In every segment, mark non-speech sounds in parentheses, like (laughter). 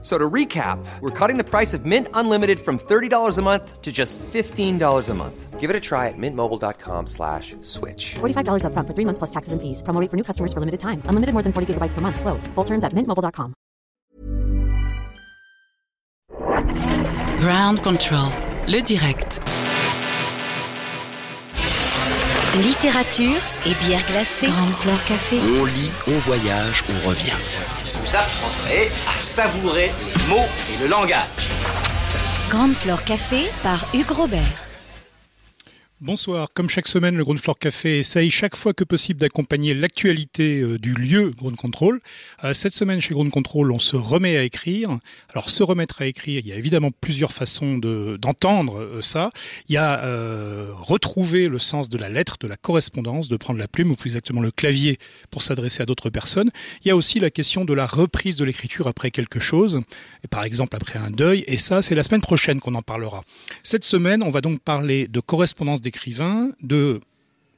So to recap, we're cutting the price of Mint Unlimited from $30 a month to just $15 a month. Give it a try at mintmobile.com slash switch. $45 upfront for three months plus taxes and fees. Promo rate for new customers for limited time. Unlimited more than 40 gigabytes per month. Slows. Full terms at mintmobile.com. Ground Control, le direct. Littérature et bière glacée. Grande Fleur Café. On lit, on voyage, on revient. Vous apprendrez à savourer les mots et le langage. Grande Flore Café par Hugues Robert. Bonsoir. Comme chaque semaine, le Ground Floor Café essaye chaque fois que possible d'accompagner l'actualité euh, du lieu Ground Control. Euh, cette semaine, chez Ground Control, on se remet à écrire. Alors, se remettre à écrire, il y a évidemment plusieurs façons de- d'entendre euh, ça. Il y a retrouver le sens de la lettre, de la correspondance, de prendre la plume, ou plus exactement le clavier, pour s'adresser à d'autres personnes. Il y a aussi la question de la reprise de l'écriture après quelque chose, et par exemple après un deuil. Et ça, c'est la semaine prochaine qu'on en parlera. Cette semaine, on va donc parler de correspondance d'écrivains, de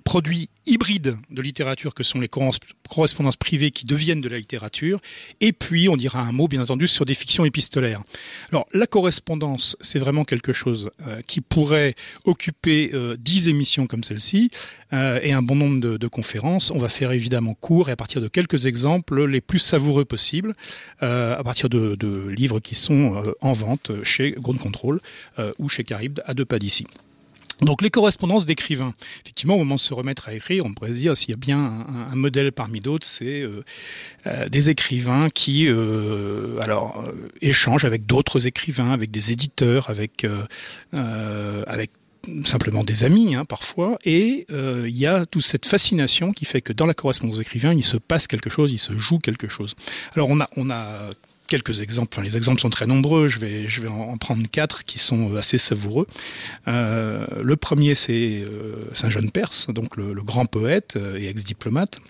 produits hybrides de littérature que sont les corres- correspondances privées qui deviennent de la littérature, et puis on dira un mot bien entendu sur des fictions épistolaires. Alors la correspondance, c'est vraiment quelque chose euh, qui pourrait occuper euh, dix émissions comme celle-ci euh, et un bon nombre de, conférences. On va faire évidemment court et à partir de quelques exemples les plus savoureux possibles, euh, à partir de, livres qui sont euh, en vente chez Ground Control euh, ou chez Carib à deux pas d'ici. Donc les correspondances d'écrivains. Effectivement, au moment de se remettre à écrire, on pourrait se dire s'il y a bien un, modèle parmi d'autres, c'est euh, euh, des écrivains qui euh, alors échangent avec d'autres écrivains, avec des éditeurs, avec avec simplement des amis hein, parfois, et il y a toute cette fascination qui fait que dans la correspondance d'écrivains, il se passe quelque chose, il se joue quelque chose. Alors on a on a quelques exemples. Enfin, les exemples sont très nombreux. Je vais, je vais en prendre quatre qui sont assez savoureux. Euh, le premier, c'est euh, Saint John Perse, donc le, grand poète euh, et ex-diplomate.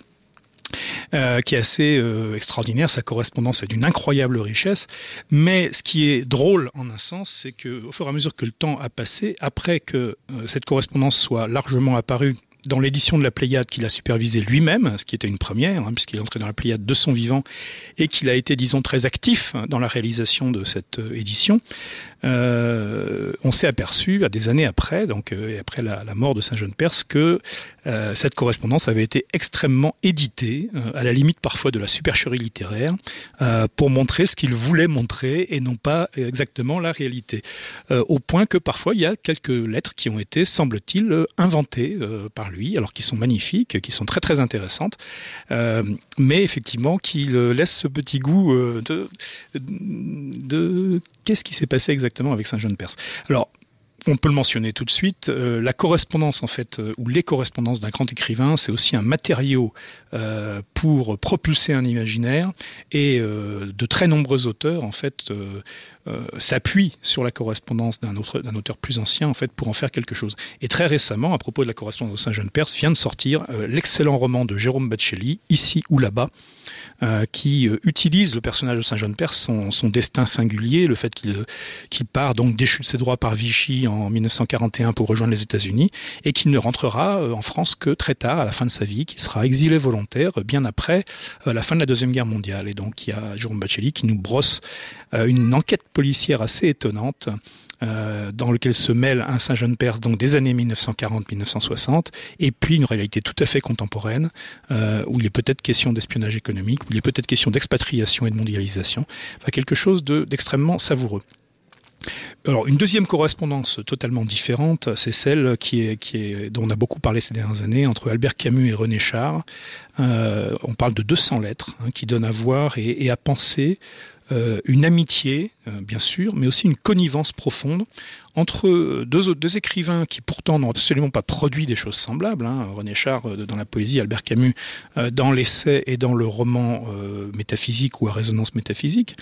Euh, qui est assez euh, extraordinaire, sa correspondance est d'une incroyable richesse, mais ce qui est drôle en un sens, c'est que au fur et à mesure que le temps a passé, après que euh, cette correspondance soit largement apparue dans l'édition de la Pléiade qu'il a supervisée lui-même, ce qui était une première, hein, puisqu'il est entré dans la Pléiade de son vivant, et qu'il a été, disons, très actif hein, dans la réalisation de cette euh, édition, euh, on s'est aperçu, à des années après, donc euh, et après la, mort de Saint Jean Perse, que cette correspondance avait été extrêmement éditée, à la limite parfois de la supercherie littéraire, pour montrer ce qu'il voulait montrer et non pas exactement la réalité. Au point que parfois il y a quelques lettres qui ont été, semble-t-il, inventées euh, lui, alors qui sont magnifiques, qui sont très très intéressantes, euh, mais effectivement qui euh, laissent ce petit goût euh, de, qu'est-ce qui s'est passé exactement avec Saint Jean Perse. Alors on peut le mentionner tout de suite. la correspondance, en fait, ou les correspondances d'un grand écrivain, c'est aussi un matériau pour propulser un imaginaire. Et de très nombreux auteurs, en fait, euh, s'appuient sur la correspondance d'un autre, d'un auteur plus ancien, en fait, pour en faire quelque chose. Et très récemment, à propos de la correspondance de Saint Jean Perse, vient de sortir euh, l'excellent roman de Jérôme Bacelli, Ici ou là-bas, euh, qui utilise le personnage de Saint John Perse, son, son destin singulier, le fait qu'il qu'il part donc déchu de ses droits par Vichy en 1941 pour rejoindre les États-Unis, et qu'il ne rentrera en France que très tard, à la fin de sa vie, qui sera exilé volontaire bien après la fin de la Deuxième Guerre mondiale. Et donc il y a Jérôme Bacelli qui nous brosse une enquête policière assez étonnante euh, dans lequel se mêle un Saint Jean Perse donc des années 1940-1960 et puis une réalité tout à fait contemporaine euh, où il est peut-être question d'espionnage économique, où il est peut-être question d'expatriation et de mondialisation, enfin quelque chose de- d'extrêmement savoureux. Alors une deuxième correspondance totalement différente, c'est celle qui est, qui est, dont on a beaucoup parlé ces dernières années entre Albert Camus et René Char. Euh, on parle de 200 lettres hein, qui donnent à voir et, à penser une amitié, euh, bien sûr, mais aussi une connivence profonde entre deux, écrivains qui pourtant n'ont absolument pas produit des choses semblables, hein, René Char dans la poésie, Albert Camus dans l'essai et dans le roman métaphysique ou à résonance métaphysique.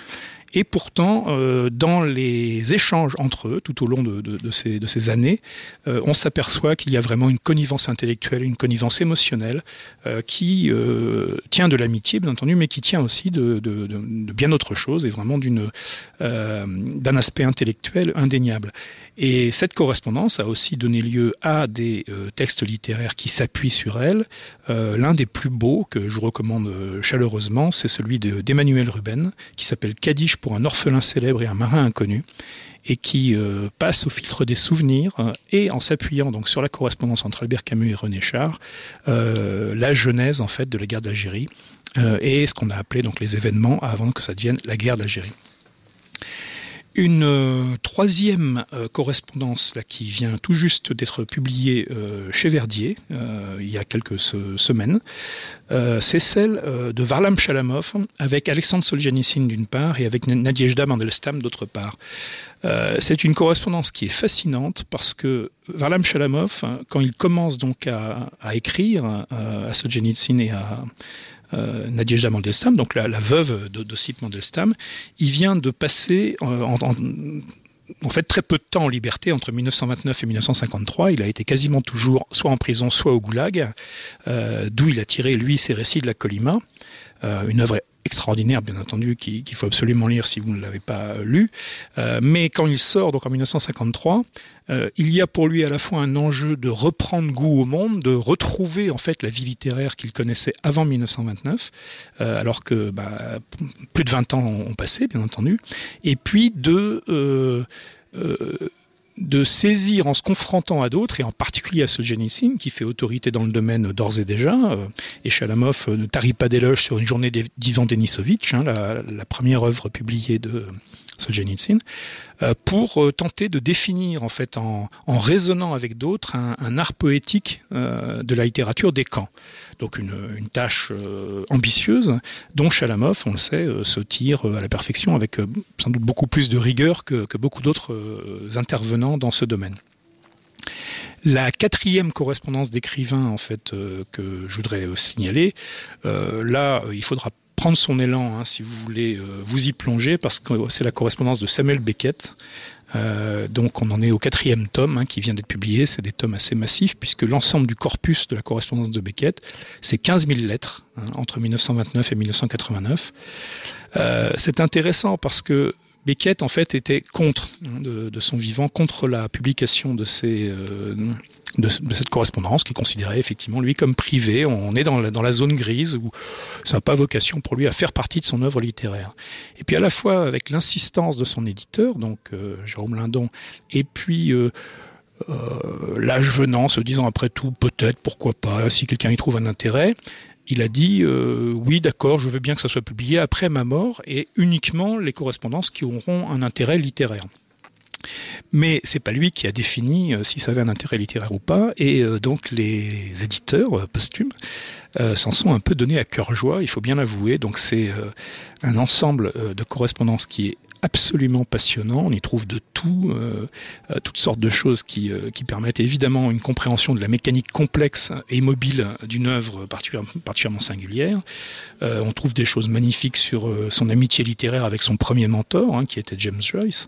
Et pourtant, euh, dans les échanges entre eux, tout au long de, ces, années, euh, on s'aperçoit qu'il y a vraiment une connivence intellectuelle, une connivence émotionnelle, euh, qui euh, tient de l'amitié, bien entendu, mais qui tient aussi de, bien autre chose, et vraiment euh, d'un aspect intellectuel indéniable. Et cette correspondance a aussi donné lieu à des euh, textes littéraires qui s'appuient sur elle. Euh, L'un des plus beaux que je recommande euh, chaleureusement, c'est celui d'Emmanuel Ruben, qui s'appelle Kadish pour un orphelin célèbre et un marin inconnu et qui passe au filtre des souvenirs et en s'appuyant donc sur la correspondance entre Albert Camus et René Char, la genèse en fait de la guerre d'Algérie et ce qu'on a appelé donc les événements avant que ça devienne la guerre d'Algérie. Une euh, troisième euh, correspondance là, qui vient tout juste d'être publiée euh, chez Verdier il y a quelques semaines, c'est celle de Varlam Chalamov avec Alexandre Solzhenitsyn d'une part et avec Nadiejda Mandelstam d'autre part. C'est une correspondance qui est fascinante parce que Varlam Chalamov, quand il commence donc à, écrire à Solzhenitsyn et à euh, Mandelstam, donc la, veuve d'Ossip Mandelstam, il vient de passer en, en, fait très peu de temps en liberté entre 1929 et 1953. Il a été quasiment toujours soit en prison, soit au goulag, euh, d'où il a tiré lui ses récits de la Colima, euh, une œuvre extraordinaire, bien entendu, qu'il qu faut absolument lire si vous ne l'avez pas lu. Euh, mais quand il sort, donc en 1953, euh, il y a pour lui à la fois un enjeu de reprendre goût au monde, de retrouver en fait la vie littéraire qu'il connaissait avant 1929, euh, alors que bah, plus de 20 ans ont passé, bien entendu, et puis de euh, euh, de saisir en se confrontant à d'autres, et en particulier à Solzhenitsyn, qui fait autorité dans le domaine d'ores et déjà, euh, et Chalamov euh, ne tarit pas d'éloge sur une journée d'Ivan Denisovitch, hein, la, la, première œuvre publiée de Solzhenitsyn, euh, pour euh, tenter de définir, en fait, en, raisonnant avec d'autres, un, art poétique euh, de la littérature des camps. Donc une, tâche ambitieuse, dont Chalamov, on le sait, se tire à la perfection avec sans doute beaucoup plus de rigueur que, que beaucoup d'autres intervenants dans ce domaine. La quatrième correspondance d'écrivain en fait que je voudrais signaler, là il faudra prendre son élan hein, si vous voulez euh, vous y plonger parce que c'est la correspondance de Samuel Beckett. Euh, donc on en est au quatrième tome hein, qui vient d'être publié, c'est des tomes assez massifs puisque l'ensemble du corpus de la correspondance de Beckett, c'est 15 000 lettres hein, entre 1929 et 1989. Euh, c'est intéressant parce que Beckett en fait était contre de, de, son vivant contre la publication de ces euh, de, cette correspondance qui considérait effectivement lui comme privé. On est dans la, zone grise où ça n'a pas vocation pour lui à faire partie de son œuvre littéraire. Et puis à la fois avec l'insistance de son éditeur donc euh, Jérôme Lindon et puis euh, euh, l'âge venant se disant après tout peut-être pourquoi pas si quelqu'un y trouve un intérêt il a dit oui d'accord je veux bien que ça soit publié après ma mort et uniquement les correspondances qui auront un intérêt littéraire mais c'est pas lui qui a défini euh, si ça avait un intérêt littéraire ou pas et euh, donc les éditeurs euh, posthumes s'en sont un peu donné à cœur joie il faut bien l'avouer. Donc c'est un ensemble de correspondances qui est absolument passionnant. On y trouve de tout, euh, euh, toutes sortes de choses qui, euh, qui permettent évidemment une compréhension de la mécanique complexe et mobile d'une œuvre particulièrement, singulière. On trouve des choses magnifiques sur son amitié littéraire avec son premier mentor, hein, qui était James Joyce.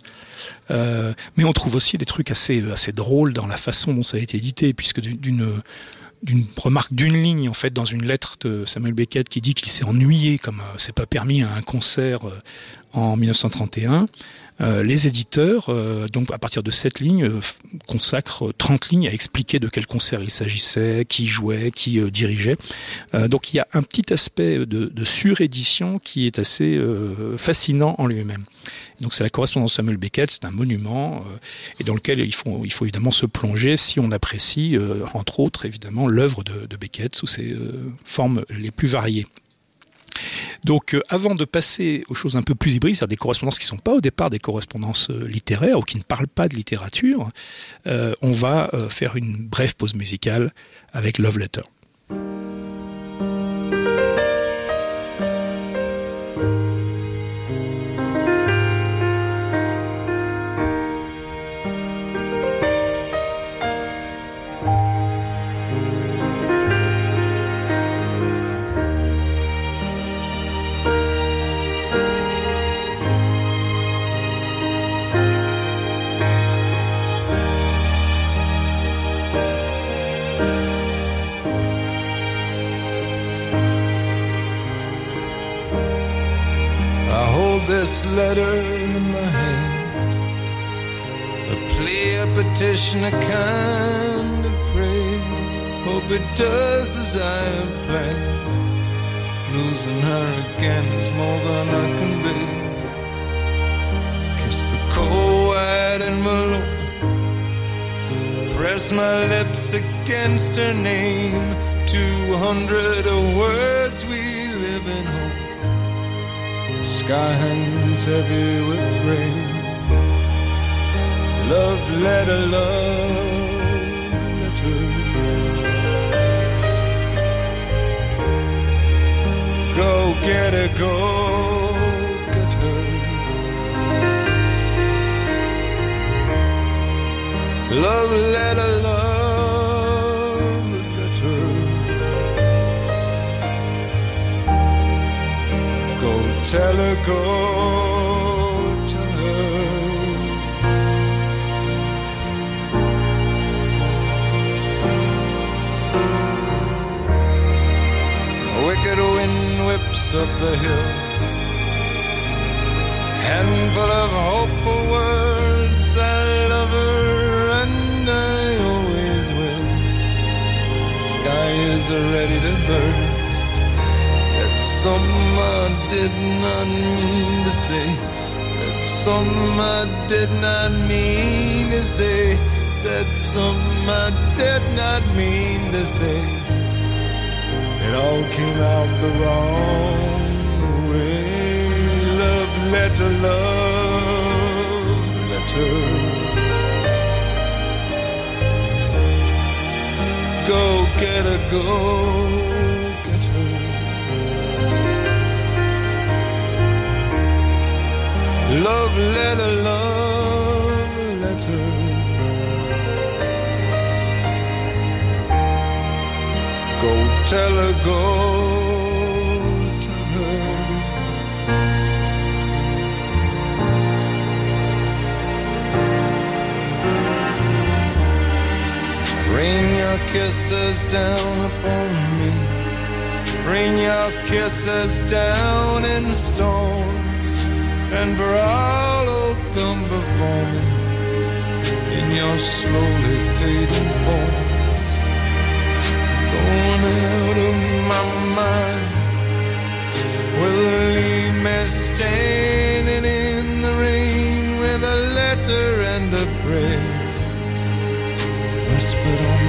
Mais on trouve aussi des trucs assez, assez drôles dans la façon dont ça a été édité, puisque d'une d'une remarque d'une ligne en fait dans une lettre de Samuel Beckett qui dit qu'il s'est ennuyé comme euh, c'est pas permis à un concert euh, en 1931. Euh, les éditeurs, euh, donc à partir de cette ligne, euh, consacrent 30 lignes à expliquer de quel concert il s'agissait, qui jouait, qui euh, dirigeait. Euh, donc il y a un petit aspect de, de surédition qui est assez euh, fascinant en lui-même. Donc c'est la correspondance Samuel Beckett, c'est un monument euh, et dans lequel il faut, il faut évidemment se plonger si on apprécie, euh, entre autres évidemment, l'œuvre de, de Beckett sous ses euh, formes les plus variées. Donc euh, avant de passer aux choses un peu plus hybrides, c'est-à-dire des correspondances qui ne sont pas au départ des correspondances euh, littéraires ou qui ne parlent pas de littérature, euh, on va faire une brève pause musicale avec Love Letter. Against her name. Two hundred words we live in hope. Sky hangs heavy with rain. Love letter, love letter. Go get her, go get her. Love letter, love Tell her, go tell her. A wicked wind whips up the hill. Handful of hopeful words. I love her and I always will. Sky is ready to burst. Said something I did not mean to say. Said something I did not mean to say. Said something I did not mean to say. It all came out the wrong way. Love letter, love letter. Go get a go Love letter, love letter. Go tell her, go tell her. Rain your kisses down upon me. Rain your kisses down in storms. And will come before me in your slowly fading forms going out of my mind will leave me standing in the rain with a letter and a prayer whispered on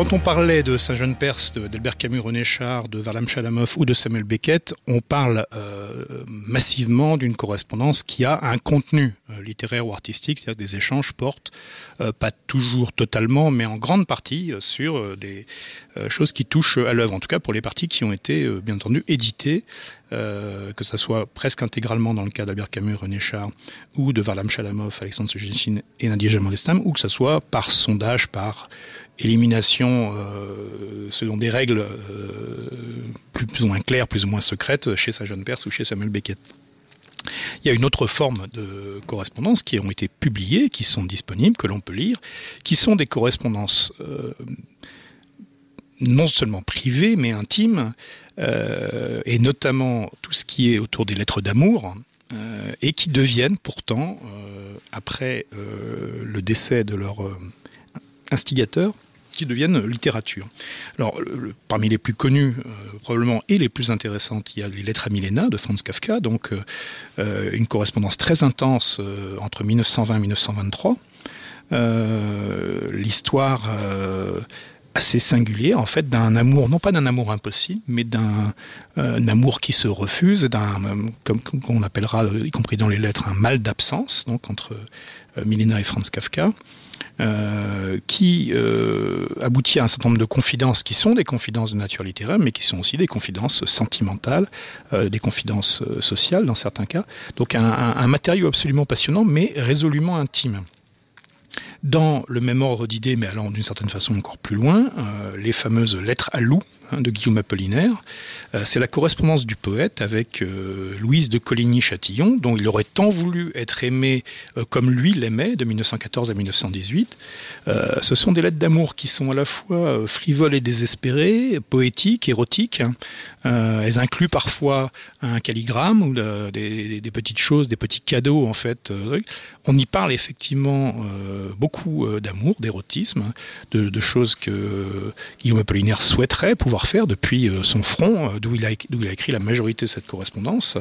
quand on parlait de Saint-Jean-Perse, d'Albert Camus, René Char, de Varlam Chalamov ou de Samuel Beckett, on parle euh, massivement d'une correspondance qui a un contenu euh, littéraire ou artistique, c'est-à-dire que des échanges portent, euh, pas toujours totalement, mais en grande partie sur des choses qui touchent à l'œuvre, en tout cas pour les parties qui ont été bien entendu éditées, que ça soit presque intégralement dans le cas d'Albert Camus, René Char ou de Varlam Chalamov, Alexandre Solzhenitsyn et Nadia Jamandestam, ou que ça soit par sondage, par élimination euh, selon des règles euh, plus, ou moins claires, plus ou moins secrètes chez sa jeune Perse ou chez Samuel Beckett. Il y a une autre forme de correspondance qui ont été publiées, qui sont disponibles, que l'on peut lire, qui sont des correspondances euh, non seulement privées, mais intimes, euh, et notamment tout ce qui est autour des lettres d'amour, euh, et qui deviennent pourtant, euh, après euh, le décès de leur euh, instigateur, qui deviennent littérature. Alors, parmi les plus connus, euh, probablement, et les plus intéressantes, il y a les Lettres à Milena de Franz Kafka, donc euh, euh, une correspondance très intense euh, entre 1920 et 1923. Euh, L'histoire assez singulière, en fait, d'un amour, non pas d'un amour impossible, mais d'un un amour qui se refuse, d'un, comme qu'on appellera, y compris dans les lettres, un mal d'absence, donc entre Milena et Franz Kafka, euh, qui euh, aboutit à un certain nombre de confidences qui sont des confidences de nature littéraire, mais qui sont aussi des confidences sentimentales, euh, des confidences sociales dans certains cas. Donc un, un, matériau absolument passionnant, mais résolument intime. Dans le même ordre d'idées, mais allant d'une certaine façon encore plus loin, les fameuses lettres à loup hein, de Guillaume Apollinaire, euh, c'est la correspondance du poète avec euh, Louise de Coligny-Châtillon, dont il aurait tant voulu être aimé euh, comme lui l'aimait de 1914 à 1918. Euh, ce sont des lettres d'amour qui sont à la fois frivoles et désespérées, poétiques, érotiques. hein. Elles incluent parfois un calligramme ou de- des, petites choses, des petits cadeaux en fait. on y parle effectivement beaucoup d'amour, d'érotisme, hein, de choses que Guillaume Apollinaire souhaiterait pouvoir faire depuis euh, son front, euh, d'où il, a écrit la majorité de cette correspondance.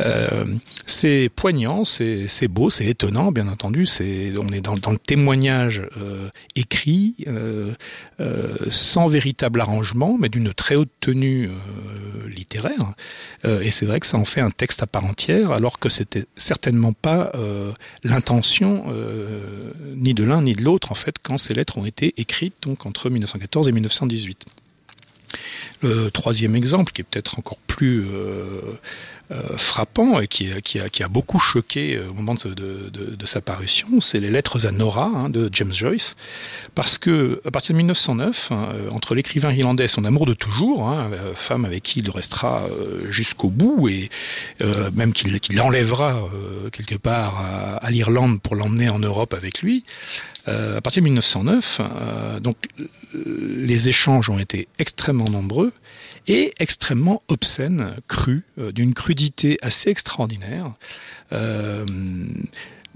Euh, c'est poignant, c'est beau, c'est étonnant, bien entendu. On est dans, le témoignage écrit, sans véritable arrangement, mais d'une très haute tenue littéraire. Et c'est vrai que ça en fait un texte à part entière, alors que c'était certainement pas l'intention ni de l'un ni de l'autre en fait quand ces lettres ont été écrites donc entre 1914 et 1918. Le troisième exemple, qui est peut-être encore plus euh, euh, frappant et qui, a, beaucoup choqué euh, au moment de, sa parution, c'est les lettres à Nora hein, de James Joyce, parce que à partir de 1909, hein, entre l'écrivain irlandais et son amour de toujours, hein, femme avec qui il restera jusqu'au bout et même qu'il qu'il enlèvera quelque part à, l'Irlande pour l'emmener en Europe avec lui, à partir de 1909, euh, donc euh, les échanges ont été extrêmement nombreux et extrêmement obscènes, crus, euh, d'une crudité assez extraordinaire.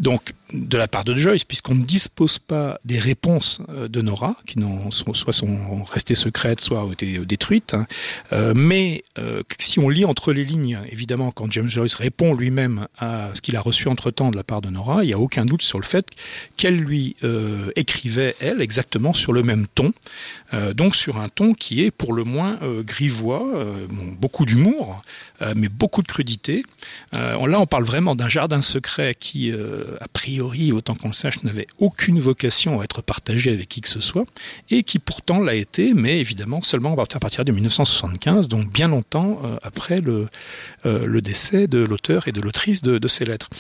Donc, de la part de Joyce, puisqu'on ne dispose pas des réponses euh, de Nora, qui n'ont so- soit sont restées secrètes, soit ont été détruites, hein. Euh, mais euh, si on lit entre les lignes, évidemment, quand James Joyce répond lui-même à ce qu'il a reçu entre-temps de la part de Nora, il n'y a aucun doute sur le fait qu'elle lui écrivait, elle, exactement sur le même ton, donc sur un ton qui est pour le moins grivois, beaucoup d'humour, mais beaucoup de crudité. Là, on parle vraiment d'un jardin secret qui, a priori, autant qu'on le sache, n'avait aucune vocation à être partagé avec qui que ce soit, et qui pourtant l'a été, mais évidemment seulement à partir de 1975, donc bien longtemps euh, après le, euh, le décès de l'auteur et de l'autrice de, ces lettres.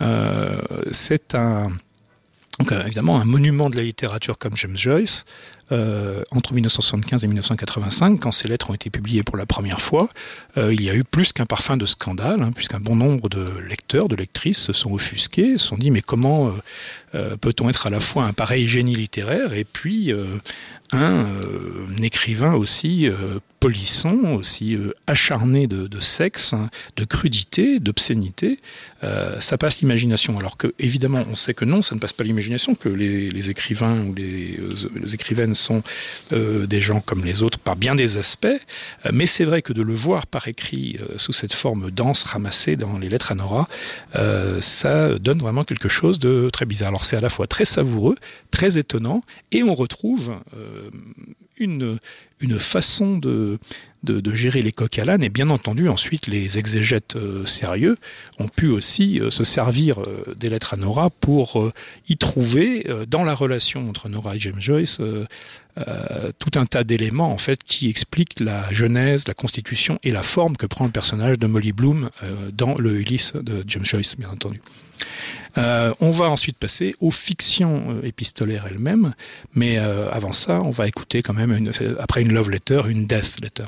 Euh, C'est un euh, évidemment, un monument de la littérature comme James Joyce, euh, entre 1975 et 1985, quand ces lettres ont été publiées pour la première fois, euh, il y a eu plus qu'un parfum de scandale, hein, puisqu'un bon nombre de lecteurs, de lectrices se sont offusqués, se sont dit mais comment euh, peut-on être à la fois un pareil génie littéraire et puis un, écrivain aussi polisson, aussi acharné de, sexe, hein, de crudité, d'obscénité, ça passe l'imagination. Alors que évidemment, on sait que non, ça ne passe pas l'imagination, que les, écrivains ou les écrivaines sont euh, des gens comme les autres par bien des aspects. Euh, mais c'est vrai que de le voir par écrit euh, sous cette forme dense ramassée dans les lettres à Nora, ça donne vraiment quelque chose de très bizarre. Alors c'est à la fois très savoureux, très étonnant, et on retrouve une, une façon de, de, gérer les coques à l'âne, et bien entendu ensuite les exégètes euh, sérieux ont pu aussi euh, se servir euh, des lettres à Nora pour y trouver dans la relation entre Nora et James Joyce euh, tout un tas d'éléments en fait qui expliquent la genèse, la constitution et la forme que prend le personnage de Molly Bloom euh, dans le Ulysse de James Joyce, bien entendu. Euh, on va ensuite passer aux fictions euh, épistolaires elles-mêmes, mais avant ça, on va écouter quand même après une love letter, une death letter.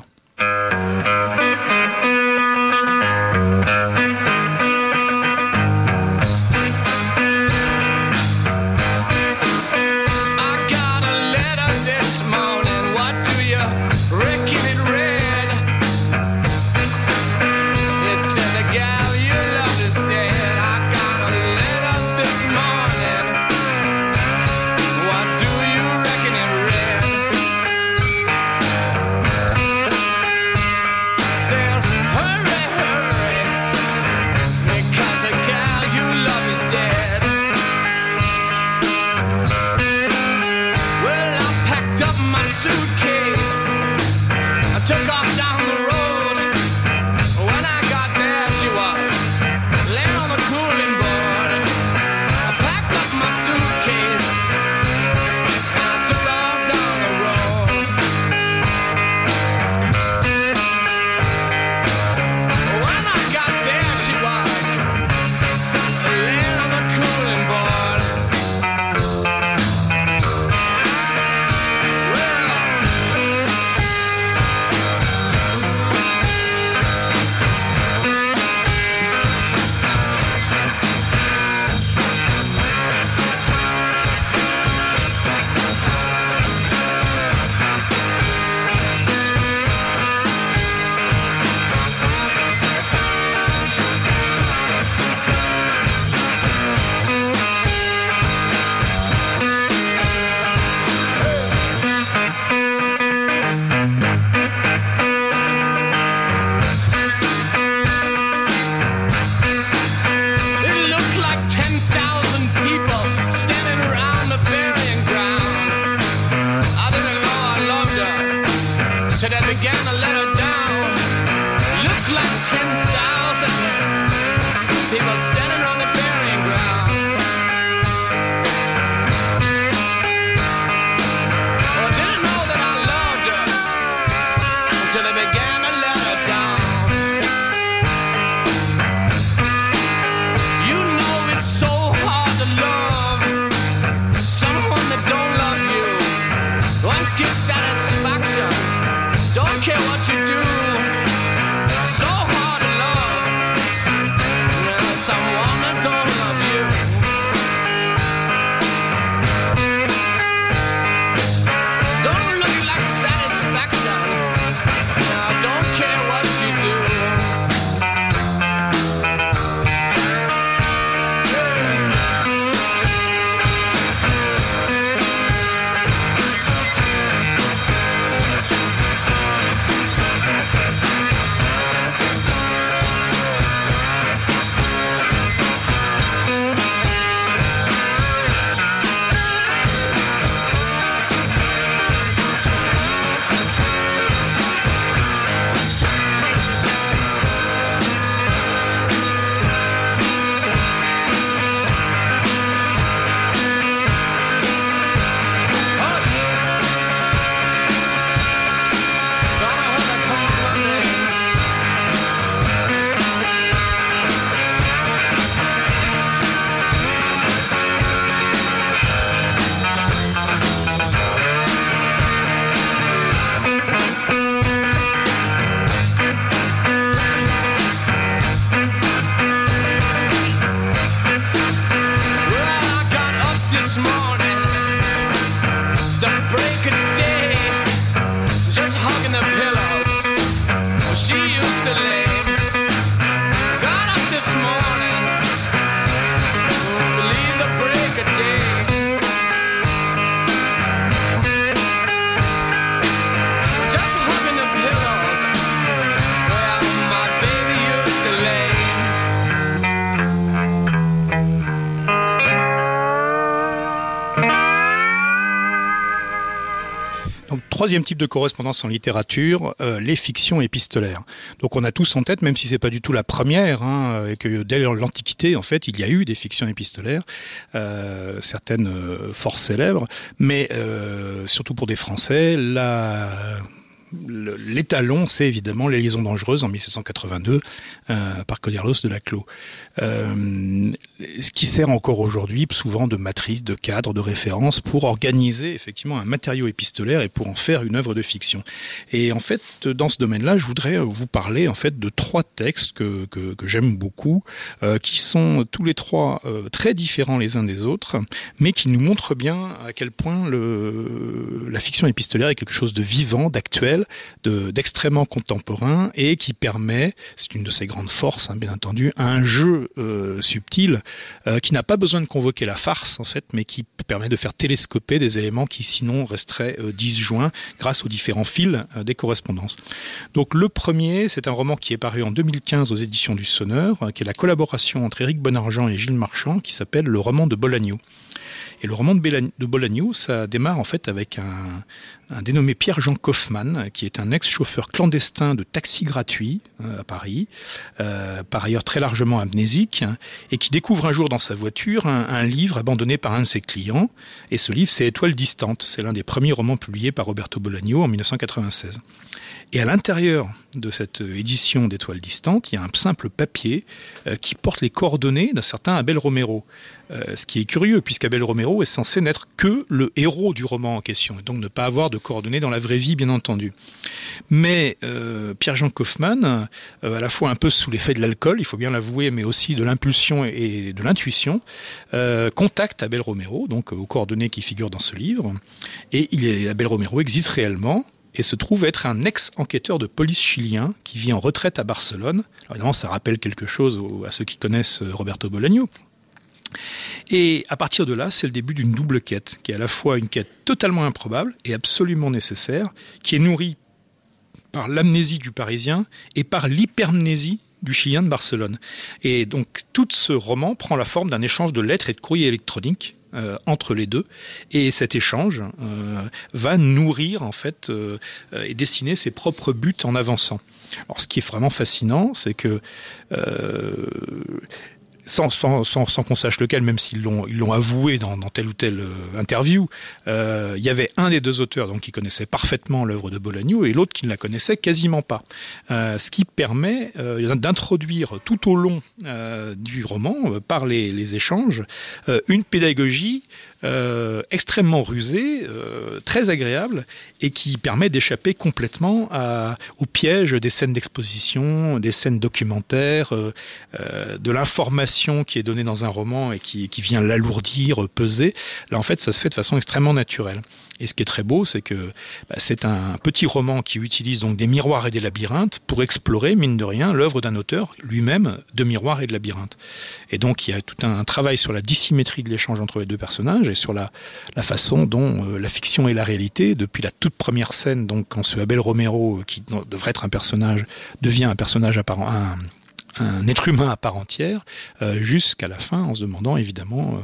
Troisième type de correspondance en littérature, euh, les fictions épistolaires. Donc on a tous en tête, même si c'est pas du tout la première, hein, et que dès l'Antiquité, en fait, il y a eu des fictions épistolaires, euh, certaines euh, fort célèbres, mais euh, surtout pour des Français, la l'étalon, c'est évidemment les liaisons dangereuses en 1782 euh, par Collierlos de Laclos, euh, ce qui sert encore aujourd'hui souvent de matrice, de cadre, de référence pour organiser effectivement un matériau épistolaire et pour en faire une œuvre de fiction. Et en fait, dans ce domaine-là, je voudrais vous parler en fait de trois textes que, que, j'aime beaucoup, euh, qui sont tous les trois très différents les uns des autres, mais qui nous montrent bien à quel point la fiction épistolaire est quelque chose de vivant, d'actuel, de- d'extrêmement contemporain et qui permet, c'est une de ses grandes forces, hein, bien entendu, un jeu euh, subtil euh, qui n'a pas besoin de convoquer la farce en fait, mais qui permet de faire télescoper des éléments qui sinon resteraient euh, disjoints grâce aux différents fils des correspondances. Donc le premier, c'est un roman qui est paru en 2015 aux éditions du Sonneur, qui est la collaboration entre Éric Bonargent et Gilles Marchand, qui s'appelle Le roman de Bolagno. Et le roman de Bolagno, ça démarre en fait avec un, un dénommé Pierre-Jean Kaufmann, qui est un ex-chauffeur clandestin de taxi gratuit euh, à Paris, euh, par ailleurs très largement amnésique, et qui découvre un jour dans sa voiture un, livre abandonné par un de ses clients. Et ce livre, c'est Étoile distante. C'est l'un des premiers romans publiés par Roberto Bolagno en 1996. Et à l'intérieur de cette édition d'Étoile distante, il y a un simple papier euh, qui porte les coordonnées d'un certain Abel Romero. Ce qui est curieux, puisqu'Abel Romero est censé n'être que le héros du roman en question, et donc ne pas avoir de coordonnées dans la vraie vie, bien entendu. Mais euh, Pierre-Jean Kaufmann, euh, à la fois un peu sous l'effet de l'alcool, il faut bien l'avouer, mais aussi de l'impulsion et de l'intuition, euh, contacte Abel Romero, donc aux coordonnées qui figurent dans ce livre, et Abel Romero existe réellement, et se trouve être un ex-enquêteur de police chilien qui vit en retraite à Barcelone. Évidemment, ça rappelle quelque chose à ceux qui connaissent Roberto Bolaño. Et à partir de là, c'est le début d'une double quête, qui est à la fois une quête totalement improbable et absolument nécessaire, qui est nourrie par l'amnésie du Parisien et par l'hypermnésie du Chilien de Barcelone. Et donc tout ce roman prend la forme d'un échange de lettres et de courriers électroniques euh, entre les deux, et cet échange euh, va nourrir en fait euh, et dessiner ses propres buts en avançant. Alors ce qui est vraiment fascinant, c'est que sans, qu'on sache lequel, même s'ils l'ont avoué dans, telle ou telle euh, interview, euh, il y avait un des deux auteurs donc qui connaissait parfaitement l'œuvre de Bolagno et l'autre qui ne la connaissait quasiment pas. Euh, ce qui permet d'introduire tout au long du roman, par les, échanges, une pédagogie euh, extrêmement rusée, euh, très agréable, et qui permet d'échapper complètement à, au piège des scènes d'exposition, des scènes documentaires, euh, euh, de l'information qui est donnée dans un roman et qui, qui vient l'alourdir, peser. Là, en fait, ça se fait de façon extrêmement naturelle. Et ce qui est très beau, c'est que bah, c'est un petit roman qui utilise donc des miroirs et des labyrinthes pour explorer, mine de rien, l'œuvre d'un auteur lui-même de miroirs et de labyrinthes. Et donc il y a tout un, travail sur la dissymétrie de l'échange entre les deux personnages et sur la, façon dont euh, la fiction et la réalité, depuis la toute première scène, donc quand ce Abel Romero, euh, qui devrait être un personnage, devient un personnage apparent, un, un être humain à part entière, euh, jusqu'à la fin, en se demandant évidemment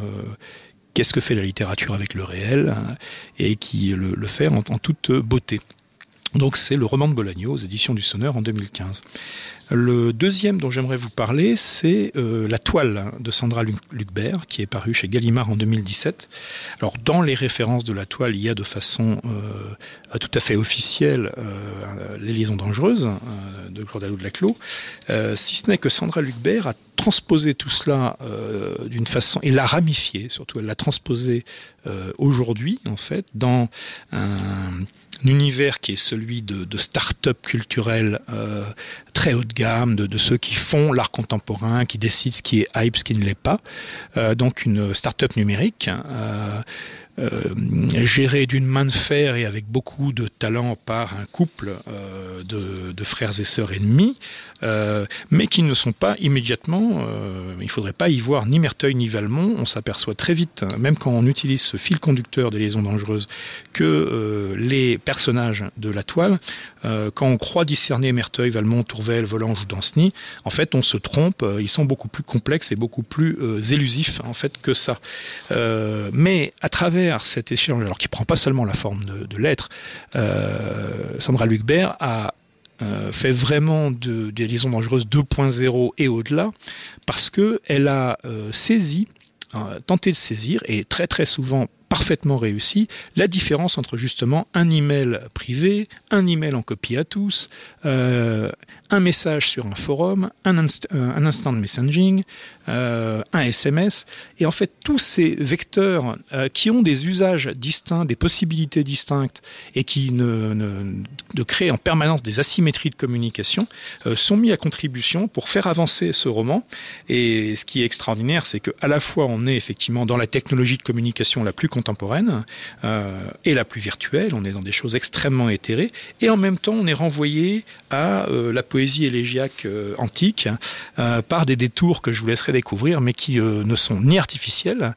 qu'est-ce que fait la littérature avec le réel, hein, et qui le, fait en toute beauté. Donc c'est le roman de Bolagno aux éditions du Sonneur en 2015. Le deuxième dont j'aimerais vous parler, c'est euh, La toile de Sandra Luc- Lucbert, qui est paru chez Gallimard en 2017. Alors dans les références de la toile, il y a de façon euh, tout à fait officielle euh, Les liaisons dangereuses euh, de Claude Allot de Laclos, euh, si ce n'est que Sandra Lucbert a transposé tout cela euh, d'une façon et l'a ramifié, surtout elle l'a transposé euh, aujourd'hui en fait dans un univers qui est celui de, start-up culturel euh, très haut de gamme, de, ceux qui font l'art contemporain, qui décident ce qui est hype, ce qui ne l'est pas. Euh, donc une start-up numérique. Euh, gérée d'une main de fer et avec beaucoup de talent par un couple de, de, frères et sœurs ennemis, euh, mais qui ne sont pas immédiatement, euh, il ne faudrait pas y voir ni Merteuil ni Valmont, on s'aperçoit très vite, même quand on utilise ce fil conducteur des liaisons dangereuses, que euh, les personnages de la toile, quand on croit discerner Merteuil, Valmont, Tourvel, Volange ou Danceny, en fait on se trompe, ils sont beaucoup plus complexes et beaucoup plus élusifs en fait que ça. Mais à travers cet échange, alors qui prend pas seulement la forme de, de lettres, Sandra Lucbert a euh, fait vraiment de, des liaisons dangereuses 2.0 et au-delà, parce que elle a euh, saisi, euh, tenté de saisir, et très très souvent parfaitement réussi, la différence entre justement un email privé, un email en copie à tous, un message sur un forum, un, euh, instant messaging, euh, un SMS, et en fait tous ces vecteurs euh, qui ont des usages distincts, des possibilités distinctes, et qui ne, de créent en permanence des asymétries de communication, sont mis à contribution pour faire avancer ce roman. Et ce qui est extraordinaire, c'est que à la fois on est effectivement dans la technologie de communication la plus contemporaine et la plus virtuelle, on est dans des choses extrêmement éthérées, et en même temps on est renvoyé à euh, la poésie élégiaque euh, antique euh, par des détours que je vous laisserai découvrir, mais qui euh, ne sont ni artificiels,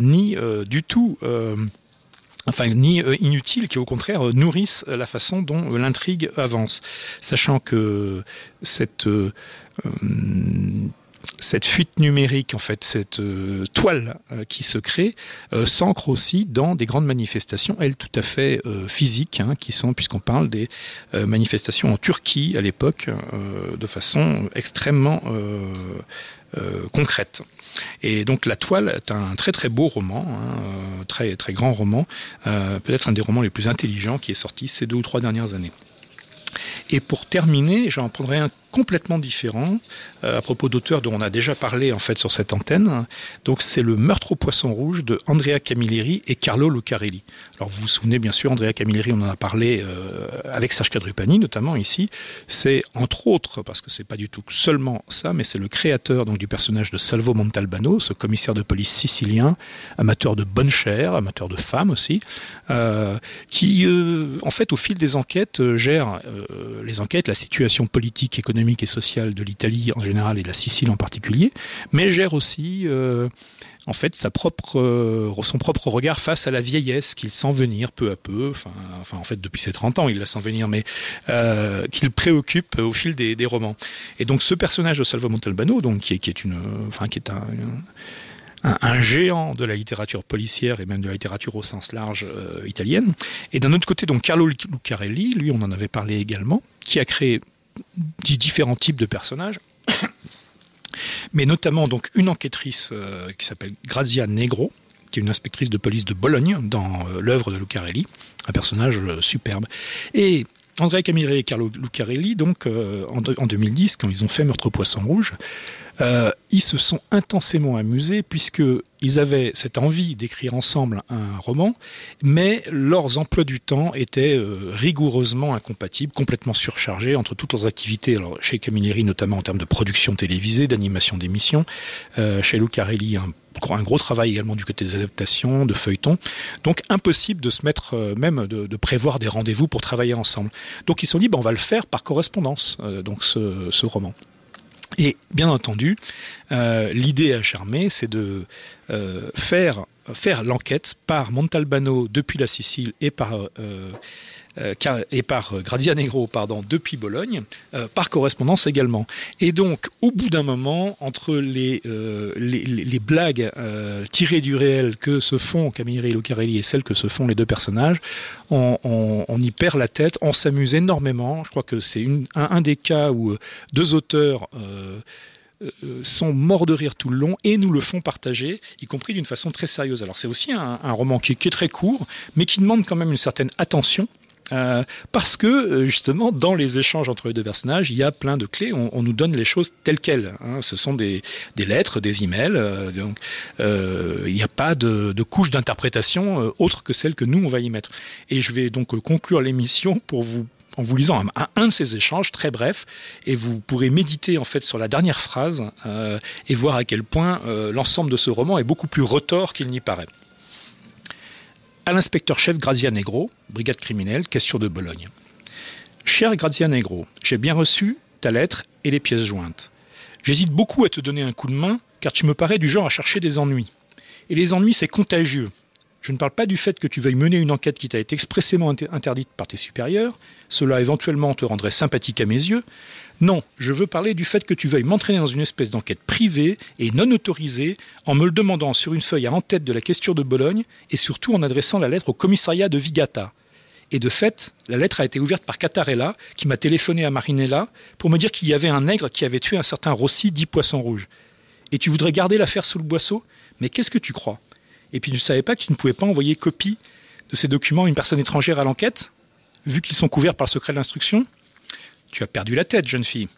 ni du tout... Enfin ni inutiles, qui au contraire nourrissent la façon dont l'intrigue avance, sachant que cette cette fuite numérique, en fait, cette euh, toile euh, qui se crée, euh, s'ancre aussi dans des grandes manifestations, elles tout à fait physiques, hein, qui sont, puisqu'on parle des manifestations en Turquie à l'époque, de façon extrêmement concrète. Et donc la toile est un très très beau roman, hein, très très grand roman, peut-être un des romans les plus intelligents qui est sorti ces deux ou trois dernières années. Et pour terminer, j'en prendrai un complètement différent euh, à propos d'auteurs dont on a déjà parlé en fait sur cette antenne. Donc c'est le Meurtre au poisson rouge de Andrea Camilleri et Carlo Lucarelli. Alors vous vous souvenez bien sûr Andrea Camilleri, on en a parlé euh, avec Serge Cadrupani notamment ici. C'est entre autres parce que c'est pas du tout seulement ça, mais c'est le créateur donc du personnage de Salvo Montalbano, ce commissaire de police sicilien, amateur de bonne chair, amateur de femmes aussi, euh, qui en fait au fil des enquêtes gère euh, les enquêtes, la situation politique, économique et sociale de l'Italie en général et de la Sicile en particulier, mais gère aussi euh, en fait sa propre, euh, son propre regard face à la vieillesse qu'il sent venir peu à peu, enfin, en fait depuis ses 30 ans il la sent venir, mais qu'il préoccupe au fil des, romans. Et donc ce personnage de Salvo Montalbano, donc qui est, une, enfin qui est un, un, un, géant de la littérature policière et même de la littérature au sens large euh, italienne. Et d'un autre côté, donc Carlo Lucarelli, lui on en avait parlé également, qui a créé différents types de personnages, (coughs) mais notamment donc une enquêtrice euh, qui s'appelle Grazia Negro, qui est une inspectrice de police de Bologne dans euh, l'œuvre de Lucarelli, un personnage superbe. Et André Camilleri et Carlo Lucarelli, donc en, en 2010, quand ils ont fait Meurtre poisson rouge, euh, ils se sont intensément amusés puisque ils avaient cette envie d'écrire ensemble un roman, mais leurs emplois du temps étaient euh, rigoureusement incompatibles, complètement surchargés entre toutes leurs activités. Alors chez Camilleri notamment en termes de production télévisée, d'animation d'émissions, euh, chez Lucarelli un un gros travail également du côté des adaptations, de feuilletons. Donc impossible de se mettre, euh, même de, de prévoir des rendez-vous pour travailler ensemble. Donc ils se sont dit, on va le faire par correspondance, euh, donc ce, ce roman. Et bien entendu, euh, l'idée à charmer, c'est de euh, faire faire l'enquête par Montalbano depuis la Sicile et par euh, et par Grazia Negro pardon depuis Bologne euh, par correspondance également et donc au bout d'un moment entre les, euh, blagues euh, tirées du réel que se font Camilleri et Lucarelli et celles que se font les deux personnages on, y perd la tête on s'amuse énormément je crois que c'est un, des cas où deux auteurs euh, sont morts de rire tout le long et nous le font partager, y compris d'une façon très sérieuse. Alors c'est aussi un, roman qui est très court, mais qui demande quand même une certaine attention. Euh, parce que justement dans les échanges entre les deux personnages il y a plein de clés on, on nous donne les choses telles quelles hein. ce sont des, des lettres des emails euh, donc euh, il n'y a pas de, de couche d'interprétation euh, autre que celle que nous on va y mettre et je vais donc conclure l'émission pour vous en vous lisant un, un de ces échanges très bref et vous pourrez méditer en fait sur la dernière phrase euh, et voir à quel point euh, l'ensemble de ce roman est beaucoup plus retors qu'il n'y paraît. À l'inspecteur-chef Grazia Negro, brigade criminelle, question de Bologne. Cher Grazia Negro, j'ai bien reçu ta lettre et les pièces jointes. J'hésite beaucoup à te donner un coup de main car tu me parais du genre à chercher des ennuis. Et les ennuis, c'est contagieux. Je ne parle pas du fait que tu veuilles mener une enquête qui t'a été expressément inter- interdite par tes supérieurs. Cela éventuellement te rendrait sympathique à mes yeux. Non, je veux parler du fait que tu veuilles m'entraîner dans une espèce d'enquête privée et non autorisée en me le demandant sur une feuille à en-tête de la question de Bologne et surtout en adressant la lettre au commissariat de Vigata. Et de fait, la lettre a été ouverte par Catarella, qui m'a téléphoné à Marinella pour me dire qu'il y avait un nègre qui avait tué un certain Rossi, dit Poisson Rouge. Et tu voudrais garder l'affaire sous le boisseau? Mais qu'est-ce que tu crois? Et puis tu ne savais pas que tu ne pouvais pas envoyer copie de ces documents à une personne étrangère à l'enquête, vu qu'ils sont couverts par le secret de l'instruction? Tu as perdu la tête, jeune fille.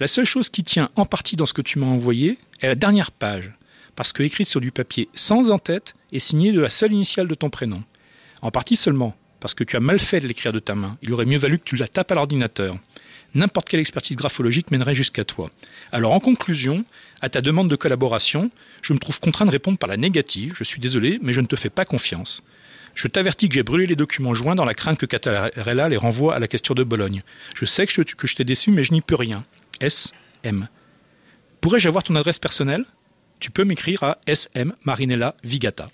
La seule chose qui tient en partie dans ce que tu m'as envoyé est la dernière page, parce que écrite sur du papier sans en-tête et signée de la seule initiale de ton prénom. En partie seulement, parce que tu as mal fait de l'écrire de ta main. Il aurait mieux valu que tu la tapes à l'ordinateur. N'importe quelle expertise graphologique mènerait jusqu'à toi. Alors en conclusion, à ta demande de collaboration, je me trouve contraint de répondre par la négative. Je suis désolé, mais je ne te fais pas confiance. Je t'avertis que j'ai brûlé les documents joints dans la crainte que Catarella les renvoie à la question de Bologne. Je sais que je, que je t'ai déçu, mais je n'y peux rien. S. M. Pourrais-je avoir ton adresse personnelle? Tu peux m'écrire à SM Marinella Vigata.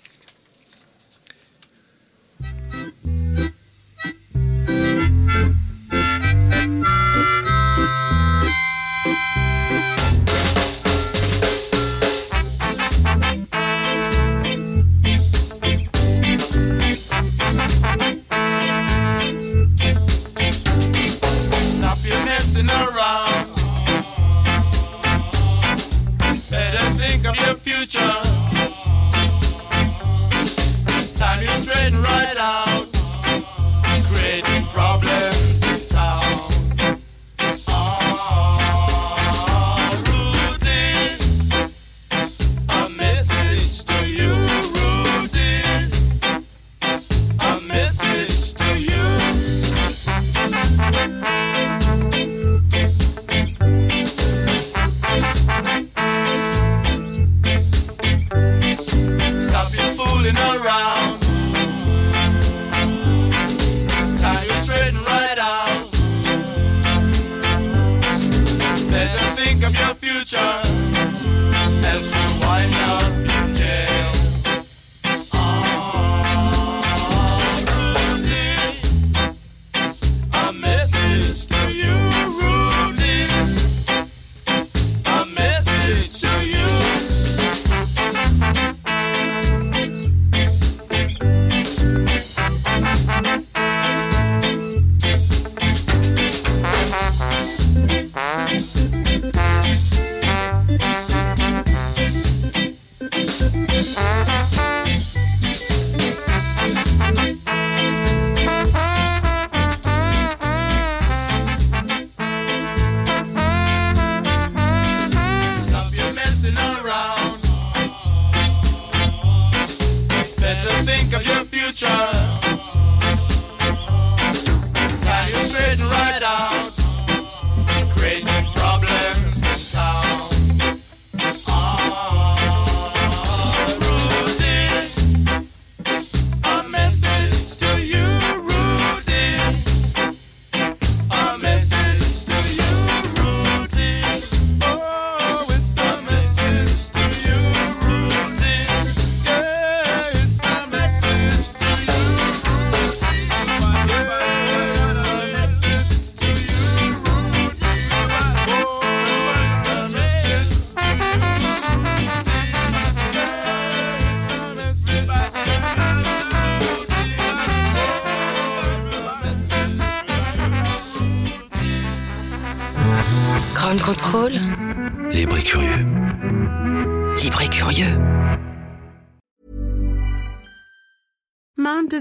future. And why not?